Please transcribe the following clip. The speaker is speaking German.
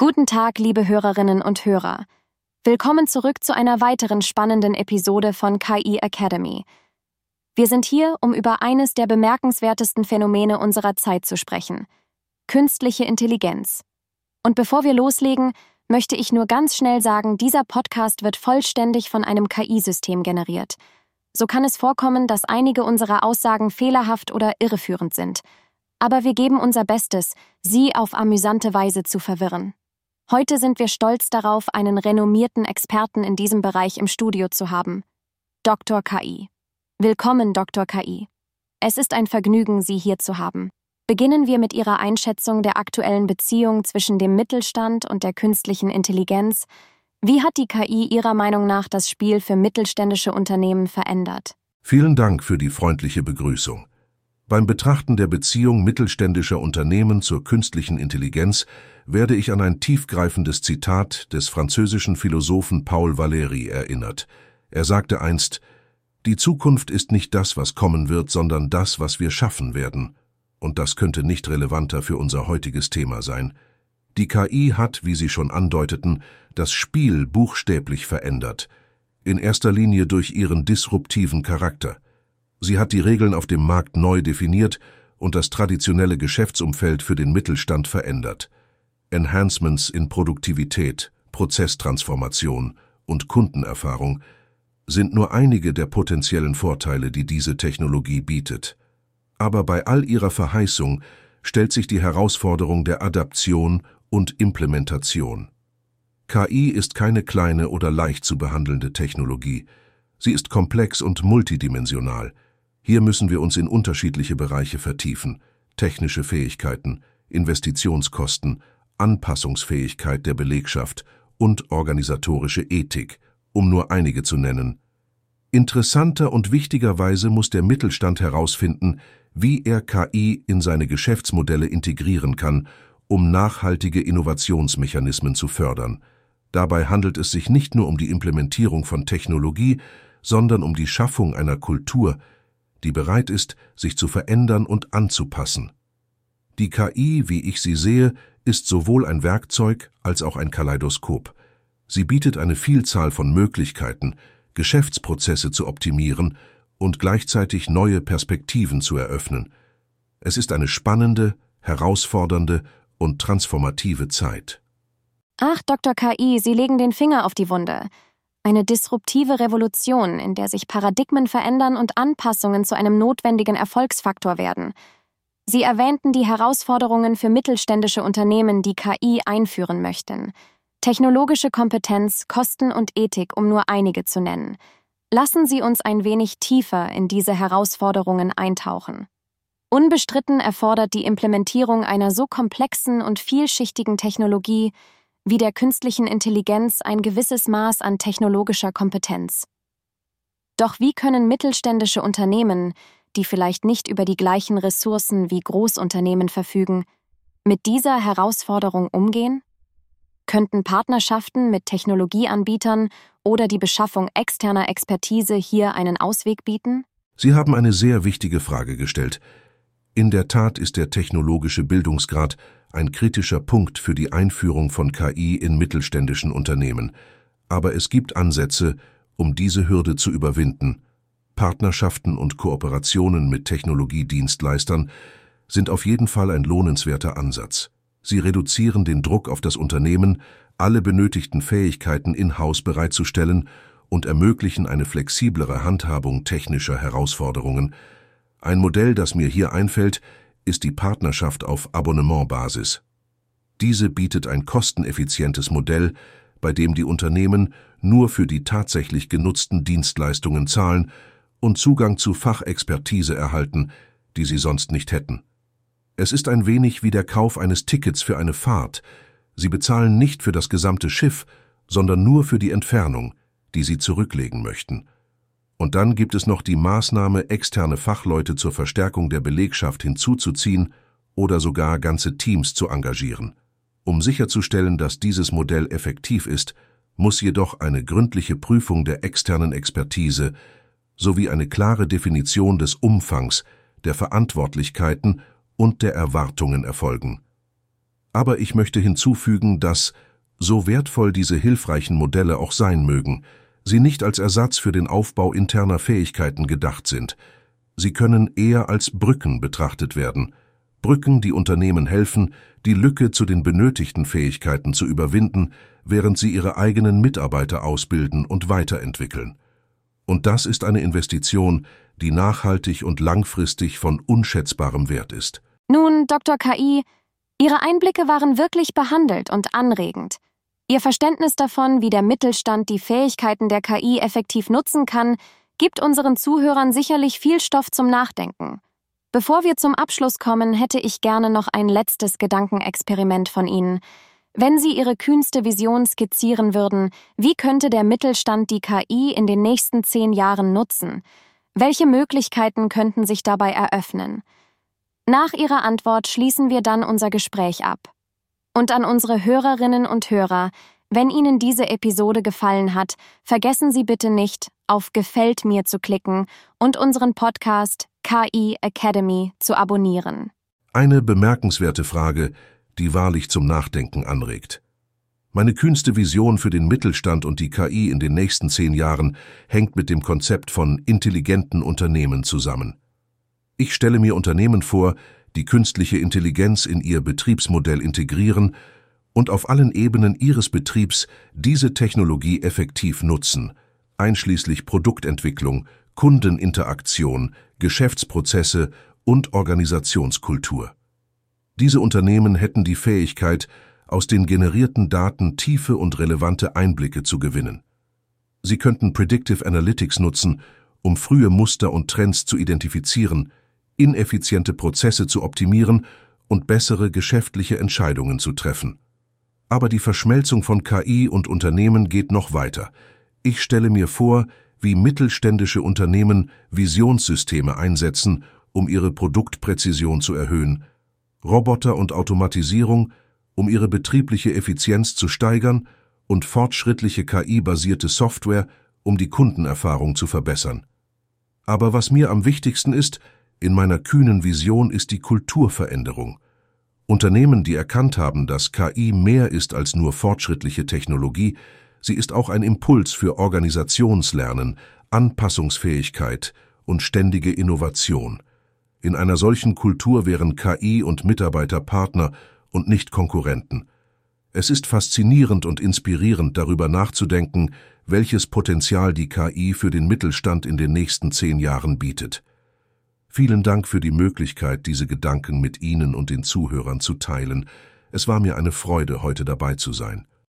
Guten Tag, liebe Hörerinnen und Hörer. Willkommen zurück zu einer weiteren spannenden Episode von KI Academy. Wir sind hier, um über eines der bemerkenswertesten Phänomene unserer Zeit zu sprechen. Künstliche Intelligenz. Und bevor wir loslegen, möchte ich nur ganz schnell sagen, dieser Podcast wird vollständig von einem KI-System generiert. So kann es vorkommen, dass einige unserer Aussagen fehlerhaft oder irreführend sind. Aber wir geben unser Bestes, Sie auf amüsante Weise zu verwirren. Heute sind wir stolz darauf, einen renommierten Experten in diesem Bereich im Studio zu haben. Dr. KI. Willkommen, Dr. KI. Es ist ein Vergnügen, Sie hier zu haben. Beginnen wir mit Ihrer Einschätzung der aktuellen Beziehung zwischen dem Mittelstand und der künstlichen Intelligenz. Wie hat die KI Ihrer Meinung nach das Spiel für mittelständische Unternehmen verändert? Vielen Dank für die freundliche Begrüßung. Beim Betrachten der Beziehung mittelständischer Unternehmen zur künstlichen Intelligenz werde ich an ein tiefgreifendes Zitat des französischen Philosophen Paul Valéry erinnert. Er sagte einst, die Zukunft ist nicht das, was kommen wird, sondern das, was wir schaffen werden und das könnte nicht relevanter für unser heutiges Thema sein. Die KI hat, wie Sie schon andeuteten, das Spiel buchstäblich verändert, in erster Linie durch ihren disruptiven Charakter. Sie hat die Regeln auf dem Markt neu definiert und das traditionelle Geschäftsumfeld für den Mittelstand verändert. Enhancements in Produktivität, Prozesstransformation und Kundenerfahrung sind nur einige der potenziellen Vorteile, die diese Technologie bietet. Aber bei all ihrer Verheißung stellt sich die Herausforderung der Adaption und Implementation. KI ist keine kleine oder leicht zu behandelnde Technologie. Sie ist komplex und multidimensional. Hier müssen wir uns in unterschiedliche Bereiche vertiefen. Technische Fähigkeiten, Investitionskosten, Anpassungsfähigkeit der Belegschaft und organisatorische Ethik, um nur einige zu nennen. Interessanter und wichtigerweise muss der Mittelstand herausfinden, wie er KI in seine Geschäftsmodelle integrieren kann, um nachhaltige Innovationsmechanismen zu fördern. Dabei handelt es sich nicht nur um die Implementierung von Technologie, sondern um die Schaffung einer Kultur, die bereit ist, sich zu verändern und anzupassen. Die KI, wie ich sie sehe, ist sowohl ein Werkzeug als auch ein Kaleidoskop. Sie bietet eine Vielzahl von Möglichkeiten, Geschäftsprozesse zu optimieren und gleichzeitig neue Perspektiven zu eröffnen. Es ist eine spannende, herausfordernde und transformative Zeit. Ach, Dr. KI, Sie legen den Finger auf die Wunde. Eine disruptive Revolution, in der sich Paradigmen verändern und Anpassungen zu einem notwendigen Erfolgsfaktor werden. Sie erwähnten die Herausforderungen für mittelständische Unternehmen, die KI einführen möchten. Technologische Kompetenz, Kosten und Ethik, um nur einige zu nennen. Lassen Sie uns ein wenig tiefer in diese Herausforderungen eintauchen. Unbestritten erfordert die Implementierung einer so komplexen und vielschichtigen Technologie wie der künstlichen Intelligenz ein gewisses Maß an technologischer Kompetenz. Doch wie können mittelständische Unternehmen, die vielleicht nicht über die gleichen Ressourcen wie Großunternehmen verfügen, mit dieser Herausforderung umgehen? Könnten Partnerschaften mit Technologieanbietern oder die Beschaffung externer Expertise hier einen Ausweg bieten? Sie haben eine sehr wichtige Frage gestellt. In der Tat ist der technologische Bildungsgrad ein kritischer Punkt für die Einführung von KI in mittelständischen Unternehmen. Aber es gibt Ansätze, um diese Hürde zu überwinden. Partnerschaften und Kooperationen mit Technologiedienstleistern sind auf jeden Fall ein lohnenswerter Ansatz. Sie reduzieren den Druck auf das Unternehmen, alle benötigten Fähigkeiten in-house bereitzustellen und ermöglichen eine flexiblere Handhabung technischer Herausforderungen. Ein Modell, das mir hier einfällt, ist die Partnerschaft auf Abonnementbasis. Diese bietet ein kosteneffizientes Modell, bei dem die Unternehmen nur für die tatsächlich genutzten Dienstleistungen zahlen und Zugang zu Fachexpertise erhalten, die sie sonst nicht hätten. Es ist ein wenig wie der Kauf eines Tickets für eine Fahrt. Sie bezahlen nicht für das gesamte Schiff, sondern nur für die Entfernung, die Sie zurücklegen möchten. Und dann gibt es noch die Maßnahme, externe Fachleute zur Verstärkung der Belegschaft hinzuzuziehen oder sogar ganze Teams zu engagieren. Um sicherzustellen, dass dieses Modell effektiv ist, muss jedoch eine gründliche Prüfung der externen Expertise sowie eine klare Definition des Umfangs, der Verantwortlichkeiten und der Erwartungen erfolgen. Aber ich möchte hinzufügen, dass, so wertvoll diese hilfreichen Modelle auch sein mögen, sie nicht als Ersatz für den Aufbau interner Fähigkeiten gedacht sind. Sie können eher als Brücken betrachtet werden. Brücken, die Unternehmen helfen, die Lücke zu den benötigten Fähigkeiten zu überwinden, während sie ihre eigenen Mitarbeiter ausbilden und weiterentwickeln. Und das ist eine Investition, die nachhaltig und langfristig von unschätzbarem Wert ist. Nun, Dr. KI, Ihre Einblicke waren wirklich behandelt und anregend. Ihr Verständnis davon, wie der Mittelstand die Fähigkeiten der KI effektiv nutzen kann, gibt unseren Zuhörern sicherlich viel Stoff zum Nachdenken. Bevor wir zum Abschluss kommen, hätte ich gerne noch ein letztes Gedankenexperiment von Ihnen. Wenn Sie Ihre kühnste Vision skizzieren würden, wie könnte der Mittelstand die KI in den nächsten zehn Jahren nutzen? Welche Möglichkeiten könnten sich dabei eröffnen? Nach Ihrer Antwort schließen wir dann unser Gespräch ab. Und an unsere Hörerinnen und Hörer, wenn Ihnen diese Episode gefallen hat, vergessen Sie bitte nicht, auf Gefällt mir zu klicken und unseren Podcast KI Academy zu abonnieren. Eine bemerkenswerte Frage, die wahrlich zum Nachdenken anregt. Meine kühnste Vision für den Mittelstand und die KI in den nächsten zehn Jahren hängt mit dem Konzept von intelligenten Unternehmen zusammen. Ich stelle mir Unternehmen vor, die künstliche Intelligenz in ihr Betriebsmodell integrieren und auf allen Ebenen ihres Betriebs diese Technologie effektiv nutzen, einschließlich Produktentwicklung, Kundeninteraktion, Geschäftsprozesse und Organisationskultur. Diese Unternehmen hätten die Fähigkeit, aus den generierten Daten tiefe und relevante Einblicke zu gewinnen. Sie könnten Predictive Analytics nutzen, um frühe Muster und Trends zu identifizieren, ineffiziente Prozesse zu optimieren und bessere geschäftliche Entscheidungen zu treffen. Aber die Verschmelzung von KI und Unternehmen geht noch weiter. Ich stelle mir vor, wie mittelständische Unternehmen Visionssysteme einsetzen, um ihre Produktpräzision zu erhöhen, Roboter und Automatisierung, um ihre betriebliche Effizienz zu steigern und fortschrittliche KI-basierte Software, um die Kundenerfahrung zu verbessern. Aber was mir am wichtigsten ist, in meiner kühnen Vision ist die Kulturveränderung. Unternehmen, die erkannt haben, dass KI mehr ist als nur fortschrittliche Technologie, sie ist auch ein Impuls für Organisationslernen, Anpassungsfähigkeit und ständige Innovation. In einer solchen Kultur wären KI und Mitarbeiter Partner und nicht Konkurrenten. Es ist faszinierend und inspirierend darüber nachzudenken, welches Potenzial die KI für den Mittelstand in den nächsten zehn Jahren bietet. Vielen Dank für die Möglichkeit, diese Gedanken mit Ihnen und den Zuhörern zu teilen. Es war mir eine Freude, heute dabei zu sein.